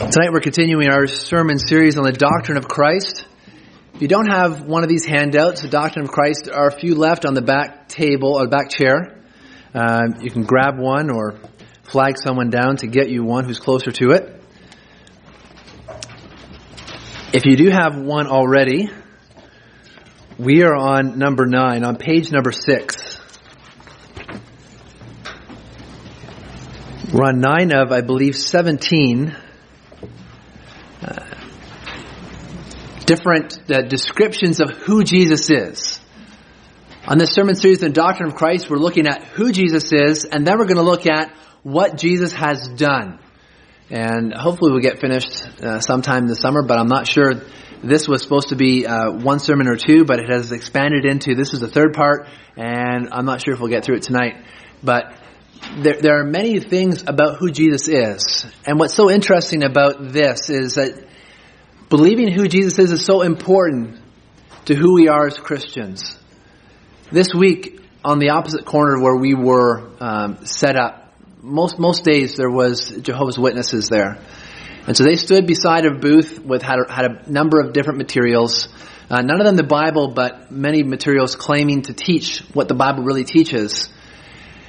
Tonight we're continuing our sermon series on the doctrine of Christ. If you don't have one of these handouts, the doctrine of Christ, are a few left on the back table or back chair. Uh, you can grab one or flag someone down to get you one who's closer to it. If you do have one already, we are on number nine, on page number six. We're on nine of, I believe, 17 different uh, descriptions of who Jesus is. On this sermon series, The Doctrine of Christ, we're looking at who Jesus is, and then we're going to look at what Jesus has done. And hopefully we'll get finished uh, sometime this summer, but I'm not sure. This was supposed to be uh, one sermon or two, but it has expanded into this is the third part, and I'm not sure if we'll get through it tonight. But there, there are many things about who Jesus is. And what's so interesting about this is that Believing who Jesus is is so important to who we are as Christians. This week, on the opposite corner where we were um, set up, most most days there was Jehovah's Witnesses there, and so they stood beside a booth with had a, had a number of different materials. Uh, none of them the Bible, but many materials claiming to teach what the Bible really teaches.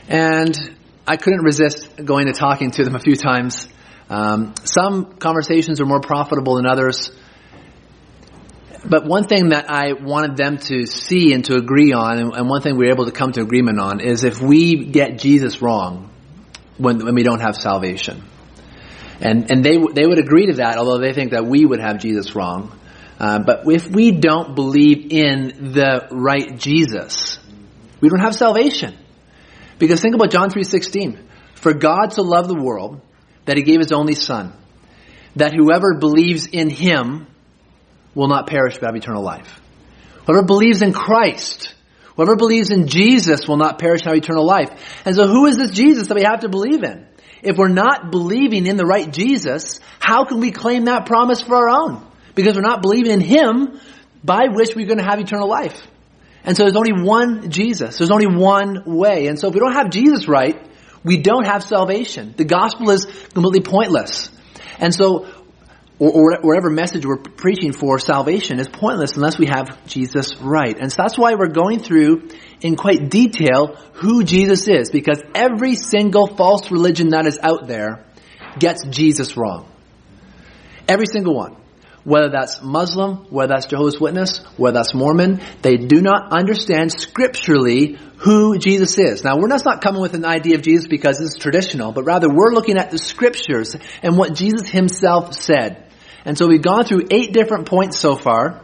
And I couldn't resist going to talking to them a few times um, some conversations are more profitable than others. But one thing that I wanted them to see and to agree on, and, and one thing we were able to come to agreement on, is if we get Jesus wrong when, when we don't have salvation. And, and they, they would agree to that, although they think that we would have Jesus wrong. Uh, but if we don't believe in the right Jesus, we don't have salvation. Because think about John 3.16. For God to love the world that he gave his only son, that whoever believes in him will not perish but have eternal life. Whoever believes in Christ, whoever believes in Jesus will not perish have eternal life. And so who is this Jesus that we have to believe in? If we're not believing in the right Jesus, how can we claim that promise for our own? Because we're not believing in him by which we're going to have eternal life. And so there's only one Jesus. There's only one way. And so if we don't have Jesus right, we don't have salvation. The gospel is completely pointless. And so, or, or, whatever message we're preaching for salvation is pointless unless we have Jesus right. And so that's why we're going through in quite detail who Jesus is, because every single false religion that is out there gets Jesus wrong. Every single one whether that's Muslim, whether that's Jehovah's Witness, whether that's Mormon, they do not understand scripturally who Jesus is. Now, we're just not coming with an idea of Jesus because it's traditional, but rather we're looking at the scriptures and what Jesus himself said. And so we've gone through eight different points so far,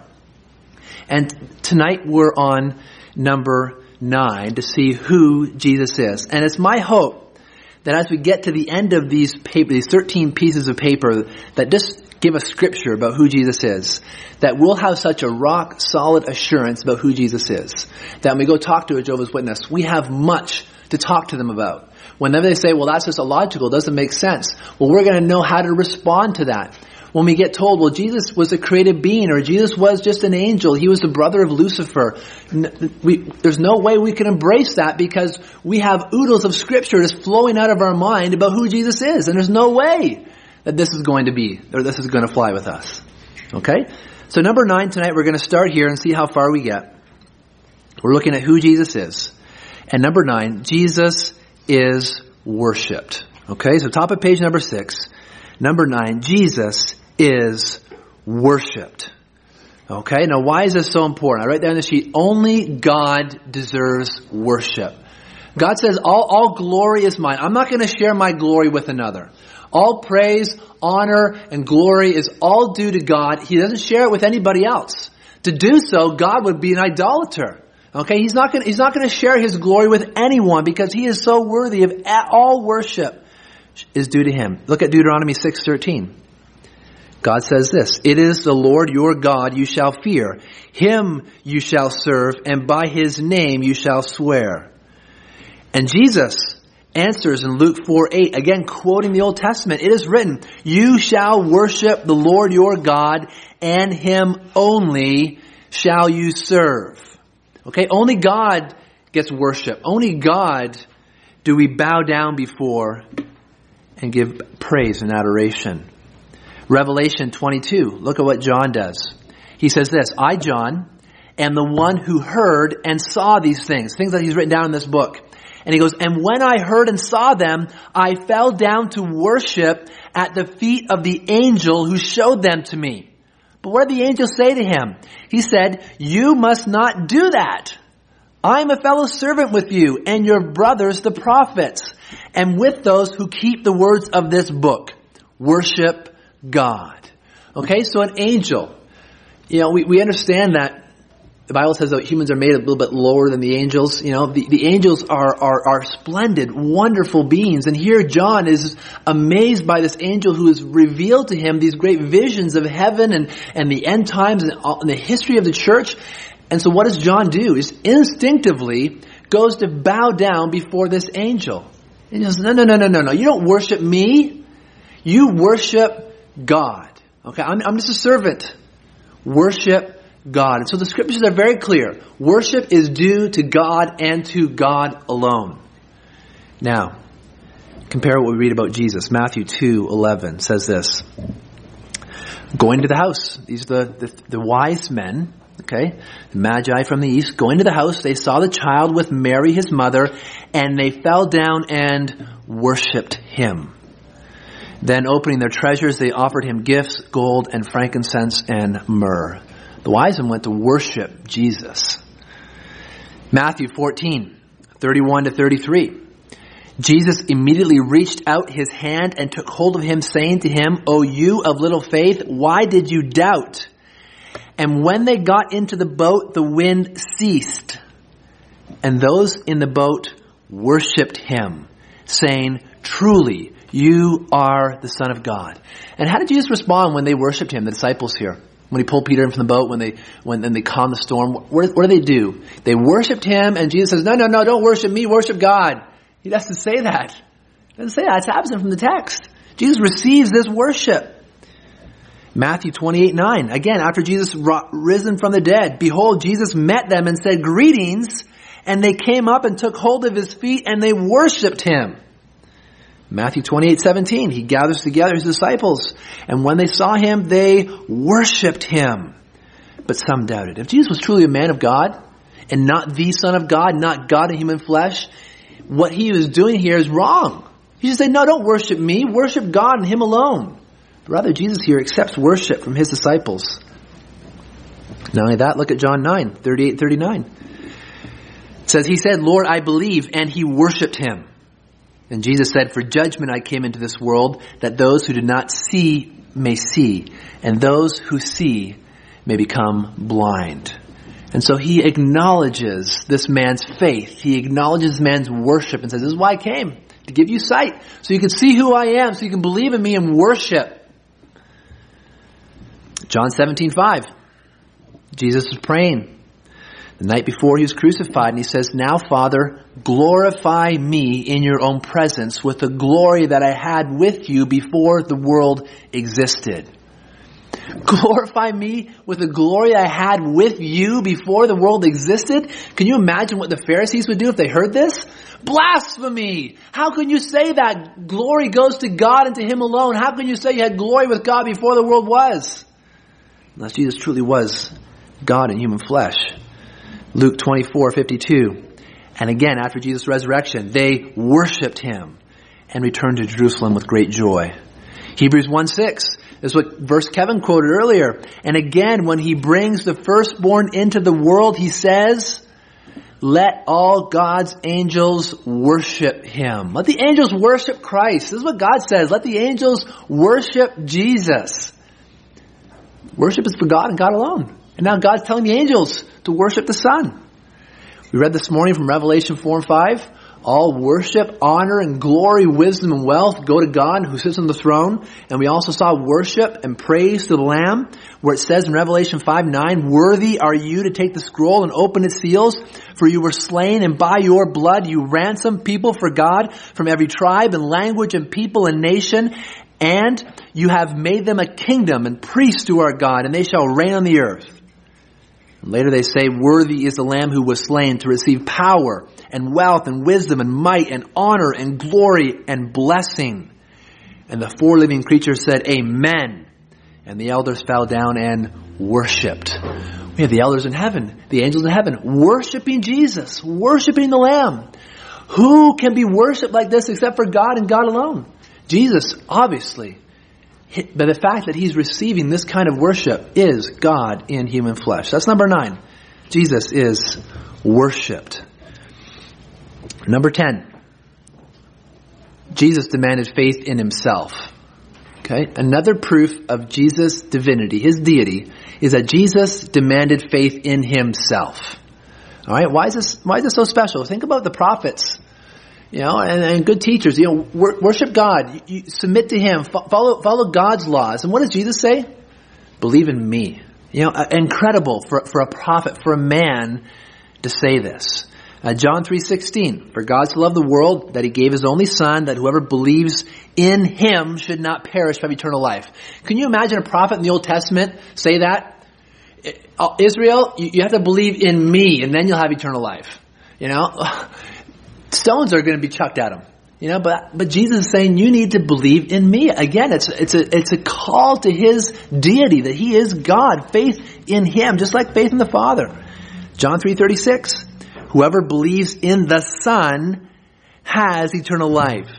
and tonight we're on number nine to see who Jesus is. And it's my hope that as we get to the end of these paper, these 13 pieces of paper, that just give us scripture about who Jesus is, that we'll have such a rock solid assurance about who Jesus is, that when we go talk to a Jehovah's Witness, we have much to talk to them about. Whenever they say, well, that's just illogical, doesn't make sense, well, we're going to know how to respond to that. When we get told, well, Jesus was a created being, or Jesus was just an angel, he was the brother of Lucifer, we, there's no way we can embrace that because we have oodles of scripture just flowing out of our mind about who Jesus is, and there's no way that this is going to be, or this is going to fly with us. Okay? So number nine tonight, we're going to start here and see how far we get. We're looking at who Jesus is. And number nine, Jesus is worshipped. Okay, so top of page number six. Number nine, Jesus is worshipped. Okay, now why is this so important? I write down the sheet, only God deserves worship. God says, all, all glory is mine. I'm not going to share my glory with another. All praise, honor, and glory is all due to God. He doesn't share it with anybody else. To do so, God would be an idolater. Okay, he's not going he's not going to share his glory with anyone because he is so worthy of all worship is due to him. Look at Deuteronomy 6:13. God says this, "It is the Lord your God you shall fear; him you shall serve, and by his name you shall swear." And Jesus answers in Luke 4 8, again quoting the Old Testament, it is written, You shall worship the Lord your God, and him only shall you serve. Okay, only God gets worship. Only God do we bow down before and give praise and adoration. Revelation 22, look at what John does. He says this, I, John, am the one who heard and saw these things, things that he's written down in this book. And he goes, and when I heard and saw them, I fell down to worship at the feet of the angel who showed them to me. But what did the angel say to him? He said, you must not do that. I am a fellow servant with you and your brothers, the prophets, and with those who keep the words of this book. Worship God. Okay, so an angel. You know, we, we understand that the Bible says that humans are made a little bit lower than the angels. You know, the, the angels are, are, are splendid, wonderful beings. And here John is amazed by this angel who has revealed to him these great visions of heaven and, and the end times and, and the history of the church. And so what does John do? He instinctively goes to bow down before this angel. And he goes, no, no, no, no, no, no. You don't worship me. You worship God. Okay, I'm, I'm just a servant. Worship God. And so the scriptures are very clear. Worship is due to God and to God alone. Now, compare what we read about Jesus. Matthew 2, 11 says this. Going to the house. These are the, the, the wise men, okay? The magi from the east. Going to the house, they saw the child with Mary, his mother, and they fell down and worshiped him. Then opening their treasures, they offered him gifts, gold and frankincense and myrrh. The wise men went to worship Jesus. Matthew 14, 31 to 33. Jesus immediately reached out his hand and took hold of him, saying to him, O you of little faith, why did you doubt? And when they got into the boat, the wind ceased. And those in the boat worshiped him, saying, Truly, you are the Son of God. And how did Jesus respond when they worshiped him, the disciples here? When he pulled Peter in from the boat, when they when then they calmed the storm, what, what do they do? They worshipped him, and Jesus says, "No, no, no, don't worship me, worship God." He doesn't say that. He doesn't say that. It's absent from the text. Jesus receives this worship. Matthew 28, 9. Again, after Jesus risen from the dead, behold, Jesus met them and said, Greetings. And they came up and took hold of his feet and they worshiped him. Matthew 28, 17, he gathers together his disciples, and when they saw him, they worshiped him. But some doubted. If Jesus was truly a man of God, and not the Son of God, not God in human flesh, what he was doing here is wrong. He should say, no, don't worship me, worship God and him alone. But rather, Jesus here accepts worship from his disciples. Not only that, look at John 9, 38, 39. It says, He said, Lord, I believe, and he worshiped him. And Jesus said, For judgment I came into this world, that those who do not see may see, and those who see may become blind. And so he acknowledges this man's faith. He acknowledges man's worship and says, This is why I came, to give you sight, so you can see who I am, so you can believe in me and worship. John 17, 5. Jesus was praying the night before he was crucified, and he says, Now, Father, glorify me in your own presence with the glory that I had with you before the world existed. Glorify me with the glory I had with you before the world existed? Can you imagine what the Pharisees would do if they heard this? Blasphemy! How can you say that? Glory goes to God and to Him alone. How can you say you had glory with God before the world was? Unless Jesus truly was God in human flesh. Luke 24, 52. And again, after Jesus' resurrection, they worshiped him and returned to Jerusalem with great joy. Hebrews 1 6 is what verse Kevin quoted earlier. And again, when he brings the firstborn into the world, he says, let all God's angels worship him. Let the angels worship Christ. This is what God says. Let the angels worship Jesus. Worship is for God and God alone. And now God's telling the angels to worship the Son. We read this morning from Revelation 4 and 5. All worship, honor, and glory, wisdom, and wealth go to God who sits on the throne. And we also saw worship and praise to the Lamb, where it says in Revelation 5 9, Worthy are you to take the scroll and open its seals, for you were slain, and by your blood you ransomed people for God from every tribe and language and people and nation. And you have made them a kingdom and priests to our God, and they shall reign on the earth. Later they say, Worthy is the Lamb who was slain to receive power and wealth and wisdom and might and honor and glory and blessing. And the four living creatures said, Amen. And the elders fell down and worshipped. We have the elders in heaven, the angels in heaven, worshiping Jesus, worshiping the Lamb. Who can be worshiped like this except for God and God alone? Jesus, obviously. But the fact that he's receiving this kind of worship is God in human flesh. That's number nine. Jesus is worshipped. Number 10. Jesus demanded faith in himself. Okay? Another proof of Jesus' divinity, his deity, is that Jesus demanded faith in himself. All right? Why is this, why is this so special? Think about the prophets, you know, and, and good teachers. You know, wor- worship God. You, you submit to Him. Fo- follow, follow God's laws. And what does Jesus say? Believe in me. You know, uh, incredible for, for a prophet, for a man to say this. Uh, John 3.16, for God so loved the world that he gave his only son that whoever believes in him should not perish but have eternal life. Can you imagine a prophet in the Old Testament say that? Uh, Israel, you, you have to believe in me and then you'll have eternal life. You know? Stones are going to be chucked at him. You know, but, but Jesus is saying you need to believe in me. Again, it's, it's a, it's a call to his deity that he is God. Faith in him, just like faith in the Father. John 3.36, whoever believes in the Son has eternal life.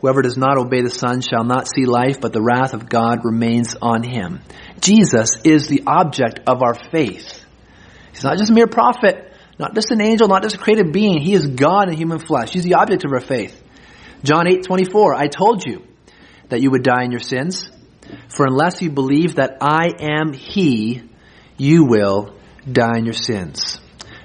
Whoever does not obey the Son shall not see life, but the wrath of God remains on him. Jesus is the object of our faith. He's not just a mere prophet, not just an angel, not just a created being. He is God in human flesh. He's the object of our faith. John 8, 24, I told you that you would die in your sins, for unless you believe that I am He, you will die in your sins.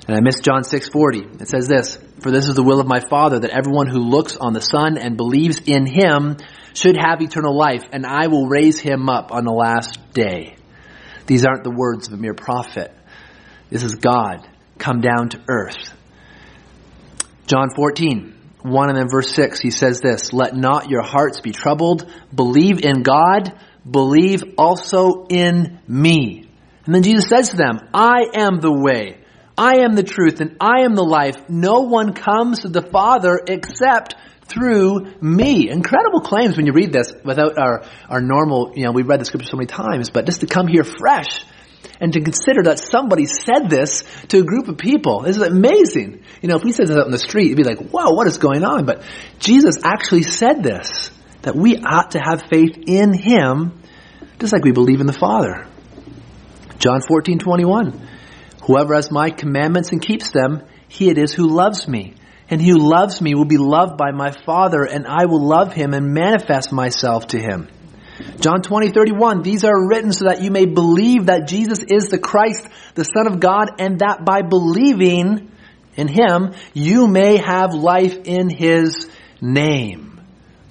And I missed John 6:40. It says this, "For this is the will of my Father that everyone who looks on the Son and believes in him should have eternal life, and I will raise him up on the last day." These aren't the words of a mere prophet. This is God come down to earth. John 14, 1 and then verse 6, he says this, Let not your hearts be troubled. Believe in God. Believe also in me. And then Jesus says to them, I am the way. I am the truth and I am the life. No one comes to the Father except through me. Incredible claims when you read this without our, our normal, you know, we've read the scripture so many times, but just to come here fresh and to consider that somebody said this to a group of people. This is amazing. You know, if we said this out in the street, you'd be like, wow, what is going on? But Jesus actually said this, that we ought to have faith in Him, just like we believe in the Father. John 14, 21. Whoever has my commandments and keeps them, he it is who loves me. And he who loves me will be loved by my Father, and I will love him and manifest myself to him. John 20, 31, these are written so that you may believe that Jesus is the Christ, the Son of God, and that by believing in Him, you may have life in His name.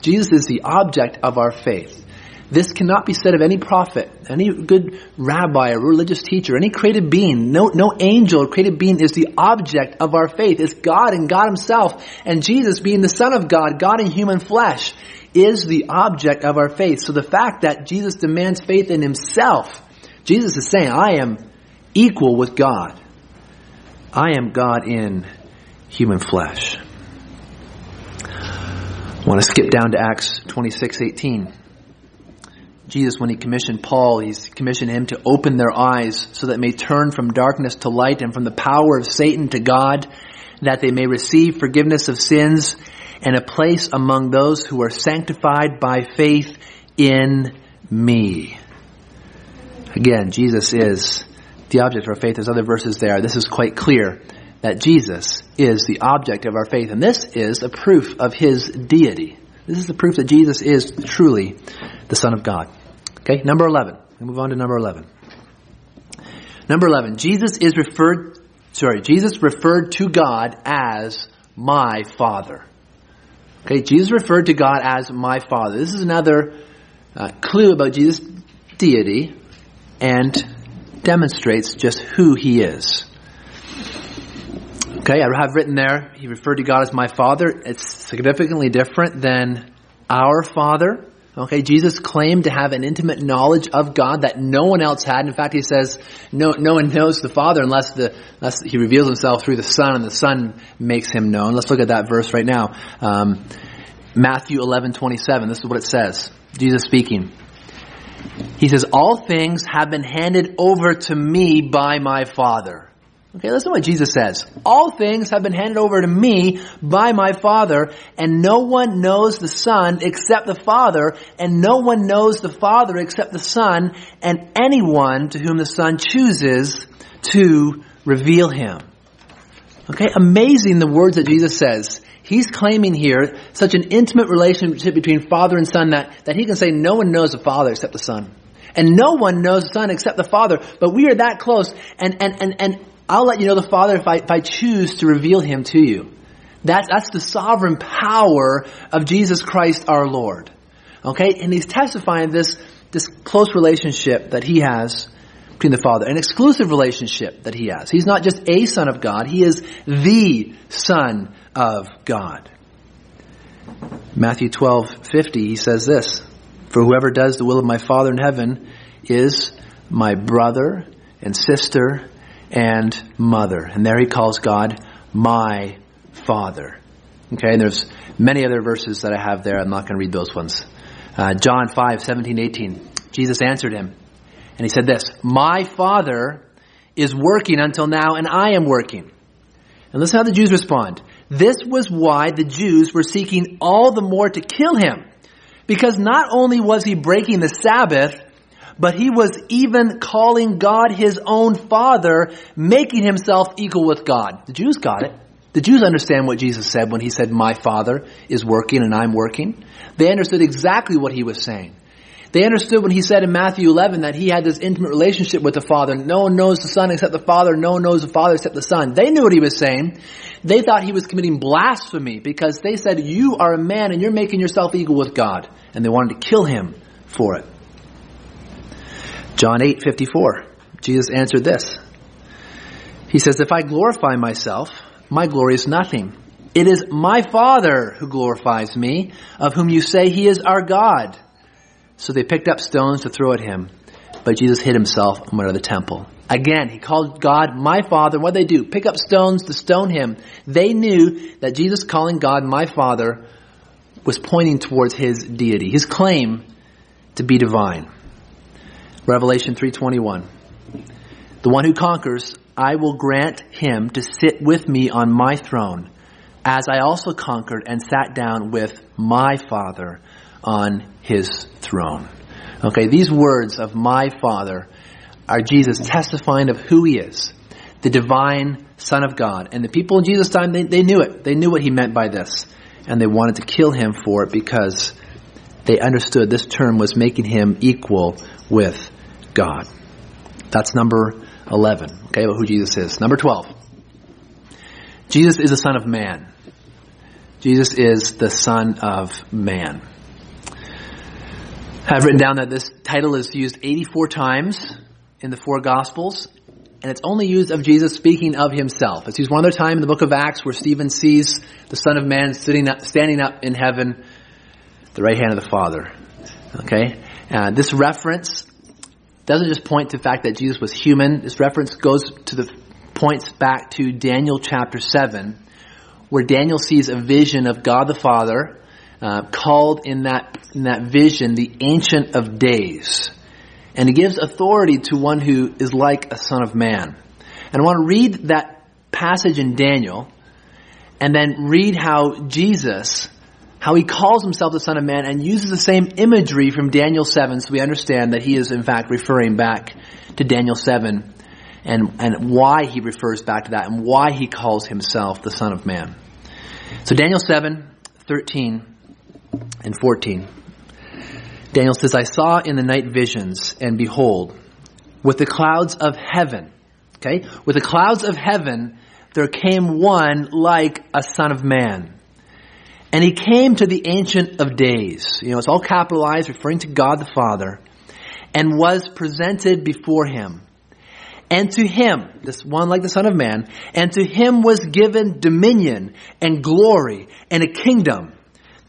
Jesus is the object of our faith. This cannot be said of any prophet, any good rabbi or religious teacher, any created being. No, no angel or created being is the object of our faith. It's God and God Himself. And Jesus being the Son of God, God in human flesh is the object of our faith. So the fact that Jesus demands faith in himself, Jesus is saying, I am equal with God. I am God in human flesh. I want to skip down to Acts 26, 18. Jesus, when he commissioned Paul, he's commissioned him to open their eyes so that they may turn from darkness to light and from the power of Satan to God, that they may receive forgiveness of sins and a place among those who are sanctified by faith in me. Again, Jesus is the object of our faith. There's other verses there. This is quite clear that Jesus is the object of our faith. And this is a proof of his deity. This is the proof that Jesus is truly the Son of God. Okay, number 11. We move on to number 11. Number 11. Jesus is referred, sorry, Jesus referred to God as my Father. Okay, Jesus referred to God as my Father. This is another uh, clue about Jesus' deity and demonstrates just who he is. Okay, I have written there, he referred to God as my Father. It's significantly different than our Father. Okay, Jesus claimed to have an intimate knowledge of God that no one else had. In fact, he says no, no one knows the Father unless, the, unless he reveals himself through the Son and the Son makes him known. Let's look at that verse right now. Um, Matthew 11, 27. This is what it says. Jesus speaking. He says, All things have been handed over to me by my Father. Okay, listen to what Jesus says. All things have been handed over to me by my Father, and no one knows the Son except the Father, and no one knows the Father except the Son, and anyone to whom the Son chooses to reveal him. Okay, amazing the words that Jesus says. He's claiming here such an intimate relationship between Father and Son that, that he can say no one knows the Father except the Son. And no one knows the Son except the Father, but we are that close. And, and, and, and I'll let you know the Father if I, if I choose to reveal Him to you. That's, that's the sovereign power of Jesus Christ our Lord. Okay? And He's testifying this, this close relationship that He has between the Father, an exclusive relationship that He has. He's not just a Son of God, He is the Son of God. Matthew 12, 50, He says this, For whoever does the will of my Father in heaven is my brother and sister and mother. And there he calls God my Father. Okay, and there's many other verses that I have there. I'm not going to read those ones. Uh, John 5, 17, 18. Jesus answered him, and he said this, My Father is working until now, and I am working. And listen how the Jews respond. This was why the Jews were seeking all the more to kill him. Because not only was he breaking the Sabbath, but he was even calling God his own father, making himself equal with God. The Jews got it. The Jews understand what Jesus said when he said, My father is working and I'm working. They understood exactly what he was saying. They understood when he said in Matthew 11 that he had this intimate relationship with the Father. No one knows the Son except the Father. No one knows the Father except the Son. They knew what he was saying. They thought he was committing blasphemy because they said, you are a man and you're making yourself equal with God. And they wanted to kill him for it. John 8, 54. Jesus answered this. He says, If I glorify myself, my glory is nothing. It is my Father who glorifies me, of whom you say he is our God. So they picked up stones to throw at him, but Jesus hid himself and went to the temple. Again, he called God my Father. What did they do? Pick up stones to stone him. They knew that Jesus calling God my Father was pointing towards his deity, his claim to be divine. Revelation 3:21. The one who conquers, I will grant him to sit with me on my throne, as I also conquered and sat down with my Father on his throne. Okay, these words of my Father are Jesus testifying of who he is, the divine Son of God. And the people in Jesus' time, they, they knew it. They knew what he meant by this. And they wanted to kill him for it because they understood this term was making him equal with God. That's number 11. Okay, about who Jesus is. Number 12. Jesus is the Son of Man. Jesus is the Son of Man. I've written down that this title is used 84 times in the four Gospels, and it's only used of Jesus speaking of himself. It's used one other time in the book of Acts where Stephen sees the Son of Man sitting up, standing up in heaven, the right hand of the Father. Okay? Uh, this reference doesn't just point to the fact that Jesus was human. This reference goes to the points back to Daniel chapter 7, where Daniel sees a vision of God the Father, uh, called in that, in that vision the Ancient of Days. And he gives authority to one who is like a son of man. And I want to read that passage in Daniel, and then read how Jesus how he calls himself the Son of Man and uses the same imagery from Daniel 7 so we understand that he is in fact referring back to Daniel 7 and, and why he refers back to that and why he calls himself the Son of Man. So Daniel 7, 13 and 14. Daniel says, I saw in the night visions and behold, with the clouds of heaven, okay, with the clouds of heaven, there came one like a son of man. And he came to the Ancient of Days. You know, it's all capitalized, referring to God the Father, and was presented before him. And to him, this one like the Son of Man, and to him was given dominion and glory and a kingdom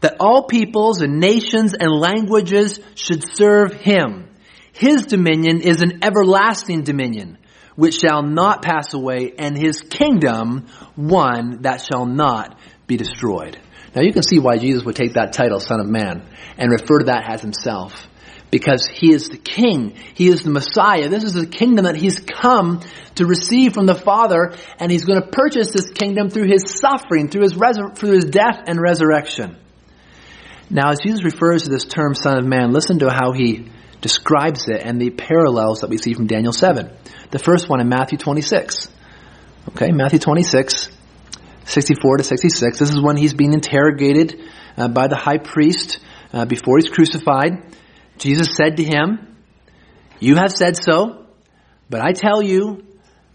that all peoples and nations and languages should serve him. His dominion is an everlasting dominion which shall not pass away and his kingdom one that shall not be destroyed. Now you can see why Jesus would take that title, Son of Man, and refer to that as himself. because he is the king. He is the Messiah. This is the kingdom that he's come to receive from the Father, and he's going to purchase this kingdom through his suffering, through his, through his death and resurrection. Now, as Jesus refers to this term Son of Man, listen to how he describes it and the parallels that we see from Daniel 7. The first one in Matthew 26. Okay, Matthew 26, 64 to 66. This is when he's being interrogated uh, by the high priest uh, before he's crucified. Jesus said to him, You have said so, but I tell you,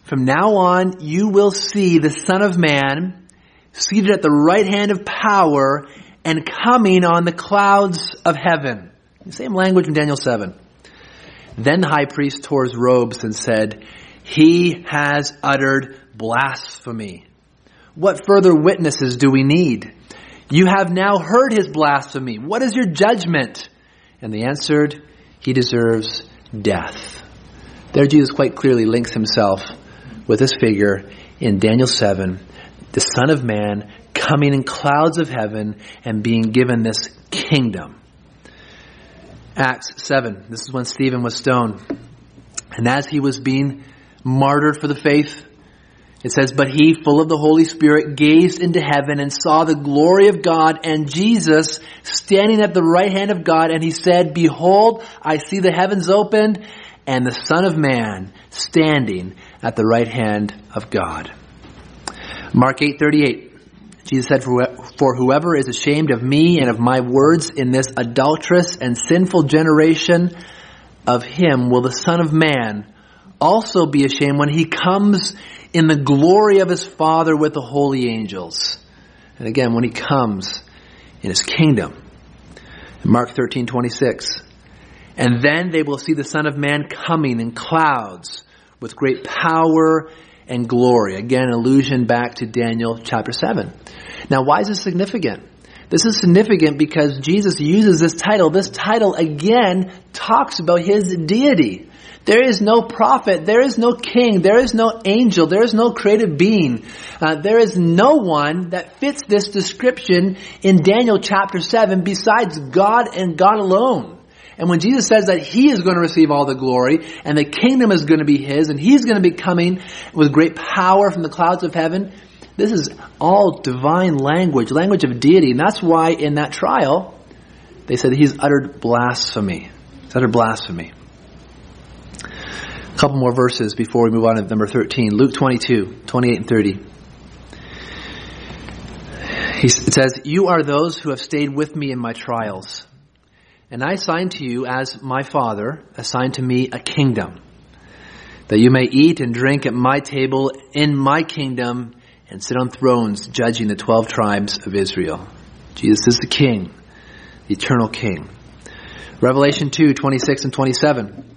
from now on you will see the Son of Man seated at the right hand of power and coming on the clouds of heaven. Same language in Daniel 7. Then the high priest tore his robes and said, He has uttered blasphemy. What further witnesses do we need? You have now heard his blasphemy. What is your judgment? And they answered, He deserves death. There Jesus quite clearly links himself with this figure in Daniel 7, the Son of Man coming in clouds of heaven and being given this kingdom. Acts 7, this is when Stephen was stoned. And as he was being martyred for the faith, it says, But he, full of the Holy Spirit, gazed into heaven and saw the glory of God and Jesus standing at the right hand of God. And he said, Behold, I see the heavens opened and the Son of Man standing at the right hand of God. Mark 8:38. Jesus said, For whoever is ashamed of me and of my words in this adulterous and sinful generation, of him will the Son of Man also be ashamed when he comes in the glory of his Father with the holy angels. And again, when he comes in his kingdom. In Mark 13, 26. And then they will see the Son of Man coming in clouds with great power and glory. Again, allusion back to Daniel chapter 7. Now, why is this significant? This is significant because Jesus uses this title. This title again talks about his deity. There is no prophet, there is no king, there is no angel, there is no created being. Uh, there is no one that fits this description in Daniel chapter 7 besides God and God alone. And when Jesus says that He is going to receive all the glory and the kingdom is going to be His and He's going to be coming with great power from the clouds of heaven, this is all divine language, language of deity. And that's why in that trial, they said He's uttered blasphemy. He's uttered blasphemy. A couple more verses before we move on to number 13. Luke 22, 28 and 30. He, it says, You are those who have stayed with me in my trials. And I assign to you, as my Father assigned to me, a kingdom, that you may eat and drink at my table in my kingdom and sit on thrones judging the twelve tribes of Israel. Jesus is the King, the eternal King. Revelation 2, 26 and 27.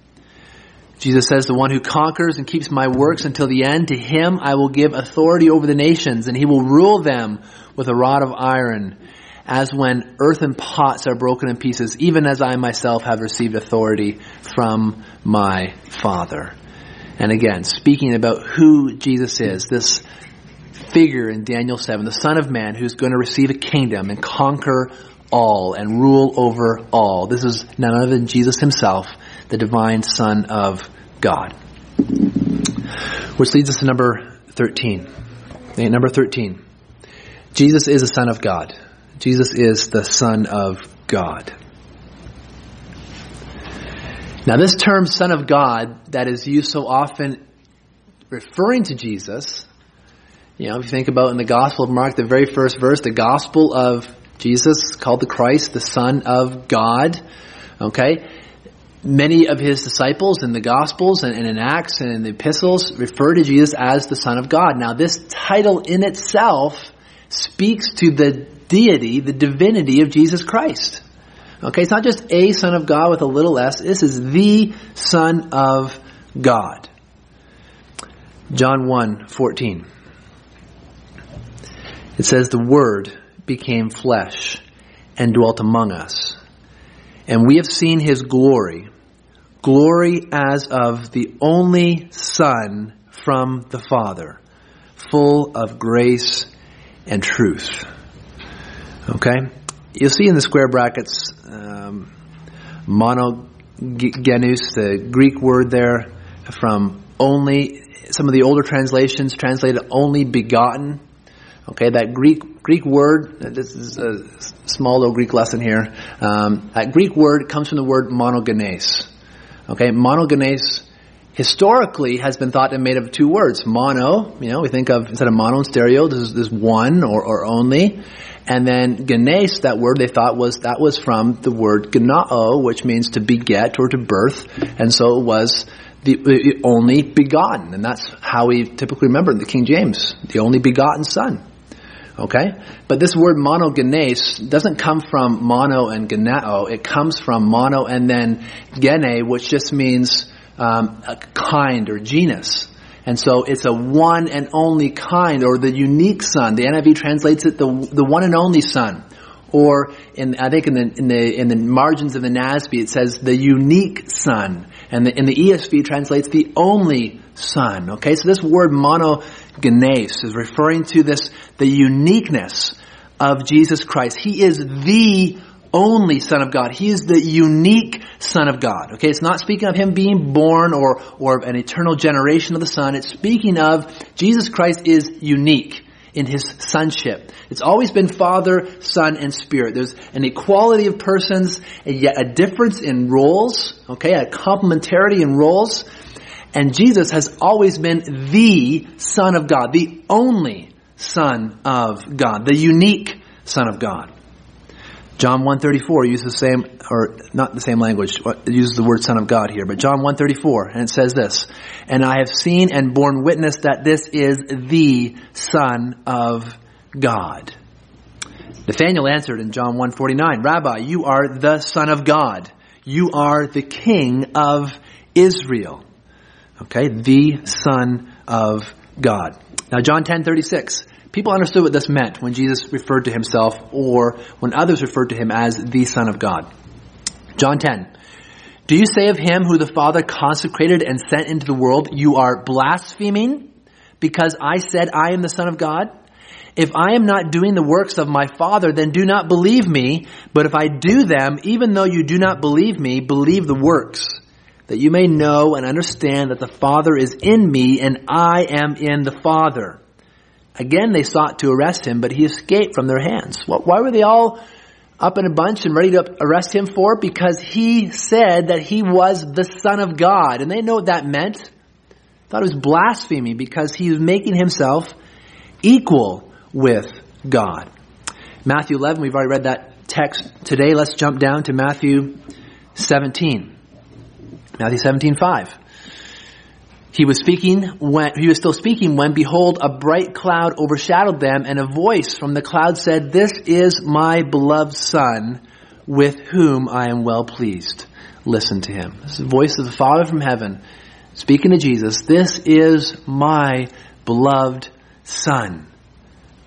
Jesus says, The one who conquers and keeps my works until the end, to him I will give authority over the nations, and he will rule them with a rod of iron, as when earthen pots are broken in pieces, even as I myself have received authority from my Father. And again, speaking about who Jesus is, this figure in Daniel 7, the Son of Man who's going to receive a kingdom and conquer all and rule over all. This is none other than Jesus himself the divine Son of God. Which leads us to number 13. Number 13. Jesus is the Son of God. Jesus is the Son of God. Now, this term Son of God that is used so often referring to Jesus, you know, if you think about in the Gospel of Mark, the very first verse, the Gospel of Jesus called the Christ, the Son of God. Okay? Many of his disciples in the Gospels and, in Acts and in the epistles refer to Jesus as the Son of God. Now, this title in itself speaks to the deity, the divinity of Jesus Christ. Okay, it's not just a Son of God with a little s. This is the Son of God. John 1 14. It says, The Word became flesh and dwelt among us. And we have seen his glory, glory as of the only Son from the Father, full of grace and truth. Okay? You'll see in the square brackets um, mono, genus, the Greek word there from only. Some of the older translations translated only begotten. Okay, that Greek Greek word. This is a small little Greek lesson here. Um, that Greek word comes from the word monogenes. Okay, monogenes historically has been thought to be made of two words. Mono, you know, we think of instead of mono and stereo, this is this one or, or only. And then genes, that word they thought was that was from the word genao, which means to beget or to birth, and so it was the, the only begotten, and that's how we typically remember in the King James, the only begotten Son. Okay? But this word monogenes doesn't come from mono and genao. It comes from mono and then gene, which just means um, a kind or genus. And so it's a one and only kind or the unique son. The NIV translates it the, the one and only son. Or in, I think in the, in the, in the margins of the NASB it says the unique son. And the, in the ESV translates the only son. Okay, so this word monogenes is referring to this, the uniqueness of Jesus Christ. He is the only Son of God. He is the unique Son of God. Okay, it's not speaking of Him being born or, or an eternal generation of the Son. It's speaking of Jesus Christ is unique in His sonship. It's always been Father, Son, and Spirit. There's an equality of persons, and yet a difference in roles, okay, a complementarity in roles. And Jesus has always been the Son of God, the only Son of God, the unique Son of God. John 134 uses the same, or not the same language, uh, uses the word Son of God here, but John 134, and it says this, And I have seen and borne witness that this is the Son of God. Nathanael answered in John 149, Rabbi, you are the Son of God. You are the King of Israel. Okay, the Son of God. Now John 10:36 People understood what this meant when Jesus referred to himself or when others referred to him as the Son of God. John 10. Do you say of him who the Father consecrated and sent into the world, you are blaspheming because I said I am the Son of God? If I am not doing the works of my Father, then do not believe me. But if I do them, even though you do not believe me, believe the works, that you may know and understand that the Father is in me and I am in the Father. Again, they sought to arrest him, but he escaped from their hands. Why were they all up in a bunch and ready to arrest him for? Because he said that he was the Son of God. And they know what that meant. Thought it was blasphemy because he was making himself equal with God. Matthew 11, we've already read that text today. Let's jump down to Matthew 17. Matthew 17, 5. He was speaking when, he was still speaking when behold a bright cloud overshadowed them and a voice from the cloud said, This is my beloved son with whom I am well pleased. Listen to him. This is the voice of the Father from heaven speaking to Jesus. This is my beloved son.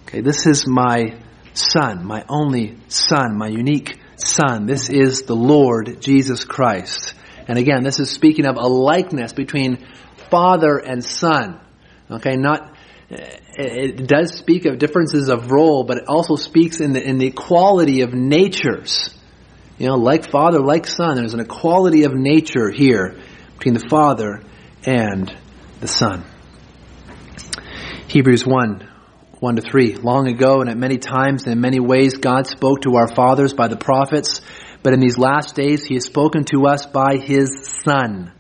Okay, this is my son, my only son, my unique son. This is the Lord Jesus Christ. And again, this is speaking of a likeness between father and son. Okay, not, it does speak of differences of role, but it also speaks in the, in the equality of natures. You know, like father, like son, there's an equality of nature here between the father and the son. Hebrews 1, 1 to 3. Long ago and at many times and in many ways God spoke to our fathers by the prophets, but in these last days he has spoken to us by his son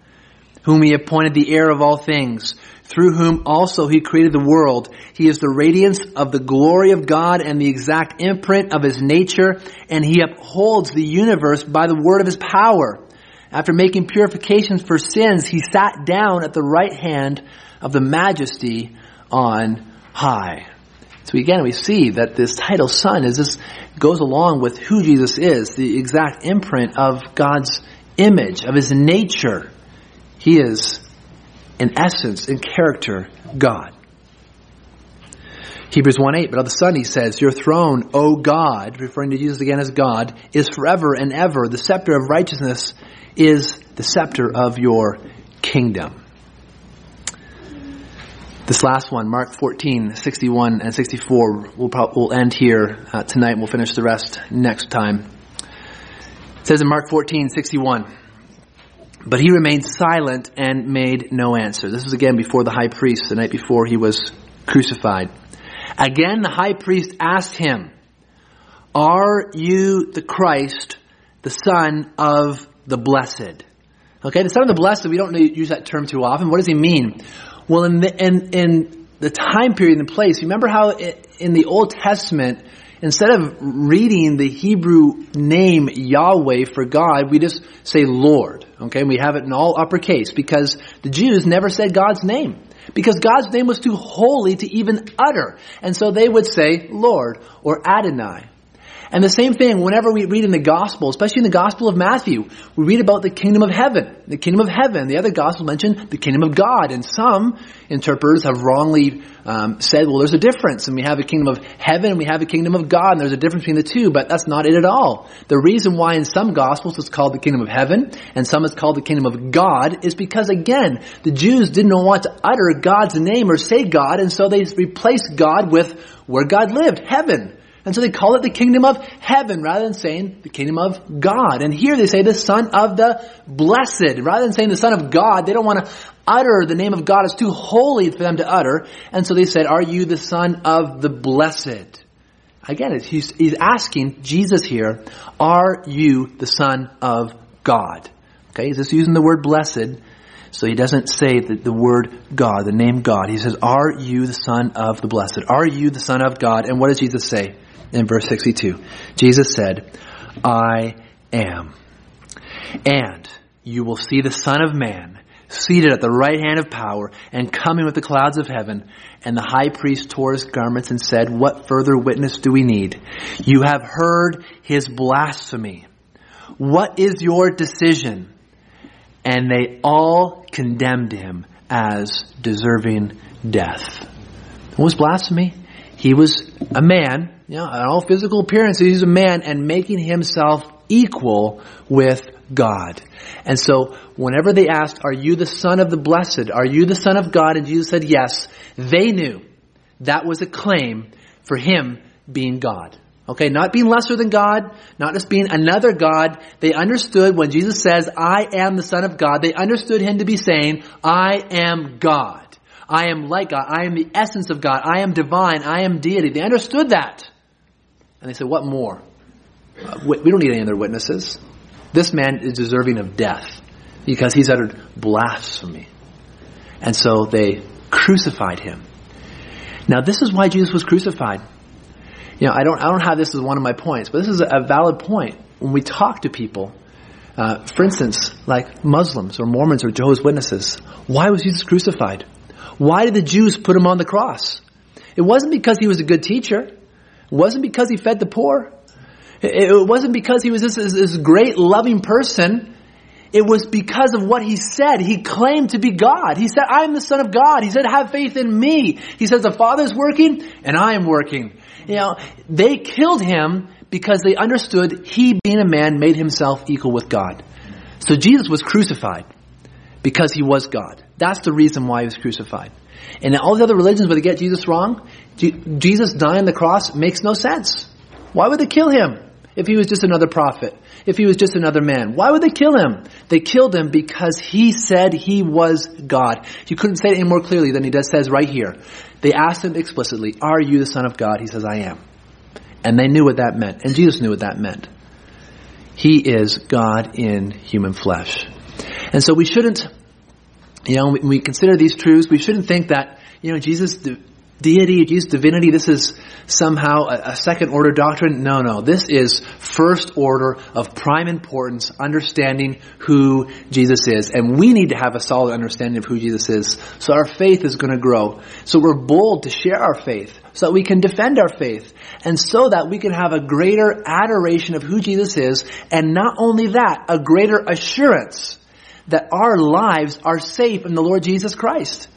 whom he appointed the heir of all things, through whom also he created the world. He is the radiance of the glory of God and the exact imprint of his nature, and he upholds the universe by the word of his power. After making purifications for sins, he sat down at the right hand of the majesty on high. So again, we see that this title son is this goes along with who Jesus is, the exact imprint of God's image, of his nature. He is, in essence, in character, God. Hebrews 1 8, but all of the Son he says, Your throne, O God, referring to Jesus again as God, is forever and ever. The scepter of righteousness is the scepter of your kingdom. This last one, Mark 14, 61 and 64, we'll, probably, we'll end here uh, tonight. We'll finish the rest next time. It says in Mark 14, 61, But he remained silent and made no answer. This was again before the high priest, the night before he was crucified. Again, the high priest asked him, Are you the Christ, the Son of the Blessed? Okay, the Son of the Blessed, we don't use that term too often. What does he mean? Well, in the, in, in the time period and the place, remember how in the Old Testament, instead of reading the Hebrew name Yahweh for God, we just say Lord. Okay, we have it in all uppercase because the Jews never said God's name. Because God's name was too holy to even utter. And so they would say Lord or Adonai. And the same thing whenever we read in the gospel, especially in the gospel of Matthew, we read about the kingdom of heaven. The kingdom of heaven. The other gospel mentioned the kingdom of God. And some interpreters have wrongly um, said, well, there's a difference. And we have a kingdom of heaven and we have a kingdom of God. And there's a difference between the two, but that's not it at all. The reason why in some gospels it's called the kingdom of heaven and some it's called the kingdom of God is because again, the Jews didn't want to utter God's name or say God. And so they replaced God with where God lived, heaven. And so they call it the kingdom of heaven rather than saying the kingdom of God. And here they say the son of the blessed. Rather than saying the son of God, they don't want to utter the name of God. It's too holy for them to utter. And so they said, are you the son of the blessed? Again, he's, he's asking Jesus here, are you the son of God? Okay, he's just using the word blessed. So he doesn't say the, the word God, the name God. He says, are you the son of the blessed? Are you the son of God? And what does Jesus say? In verse 62. Jesus said, I am. And you will see the Son of Man seated at the right hand of power and coming with the clouds of heaven. And the high priest tore his garments and said, What further witness do we need? You have heard his blasphemy. What is your decision? And they all condemned him as deserving death. What was blasphemy? He was a man you know, in all physical appearance, he's a man and making himself equal with God. And so, whenever they asked, Are you the Son of the Blessed? Are you the Son of God? And Jesus said, Yes, they knew that was a claim for him being God. Okay, not being lesser than God, not just being another God. They understood when Jesus says, I am the Son of God, they understood him to be saying, I am God. I am like God. I am the essence of God. I am divine. I am deity. They understood that. And they said, What more? Uh, we don't need any other witnesses. This man is deserving of death because he's uttered blasphemy. And so they crucified him. Now, this is why Jesus was crucified. You know, I don't, I don't have this as one of my points, but this is a valid point. When we talk to people, uh, for instance, like Muslims or Mormons or Jehovah's Witnesses, why was Jesus crucified? Why did the Jews put him on the cross? It wasn't because he was a good teacher. It wasn't because he fed the poor. It wasn't because he was this, this great loving person. It was because of what he said. He claimed to be God. He said, I am the son of God. He said, have faith in me. He says, the father's working and I am working. You know, they killed him because they understood he being a man made himself equal with God. So Jesus was crucified because he was God. That's the reason why he was crucified. And all the other religions where they get Jesus wrong, Jesus dying on the cross makes no sense. Why would they kill him if he was just another prophet? If he was just another man? Why would they kill him? They killed him because he said he was God. You couldn't say it any more clearly than he does says right here. They asked him explicitly, Are you the Son of God? He says, I am. And they knew what that meant. And Jesus knew what that meant. He is God in human flesh. And so we shouldn't, you know, when we consider these truths, we shouldn't think that, you know, Jesus deity, Jesus' divinity, this is somehow a, a, second order doctrine. No, no. This is first order of prime importance, understanding who Jesus is. And we need to have a solid understanding of who Jesus is. So our faith is going to grow. So we're bold to share our faith so that we can defend our faith and so that we can have a greater adoration of who Jesus is. And not only that, a greater assurance that our lives are safe in the Lord Jesus Christ.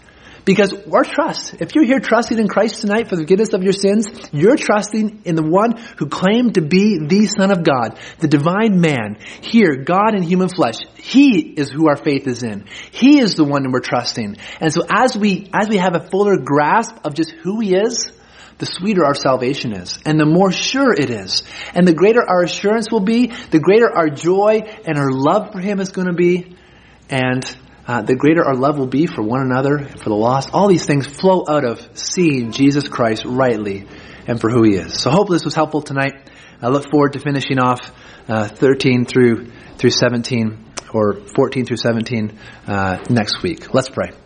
Because our trust, if you're here trusting in Christ tonight for the forgiveness of your sins, you're trusting in the one who claimed to be the Son of God, the divine man, here, God in human flesh. He is who our faith is in. He is the one that we're trusting. And so as we, as we have a fuller grasp of just who He is, the sweeter our salvation is, and the more sure it is. And the greater our assurance will be, the greater our joy and our love for Him is going to be, and uh, the greater our love will be for one another, for the lost. All these things flow out of seeing Jesus Christ rightly and for who he is. So hope this was helpful tonight. I look forward to finishing off uh, 13 through through 17 or 14 through 17 uh, next week. Let's pray.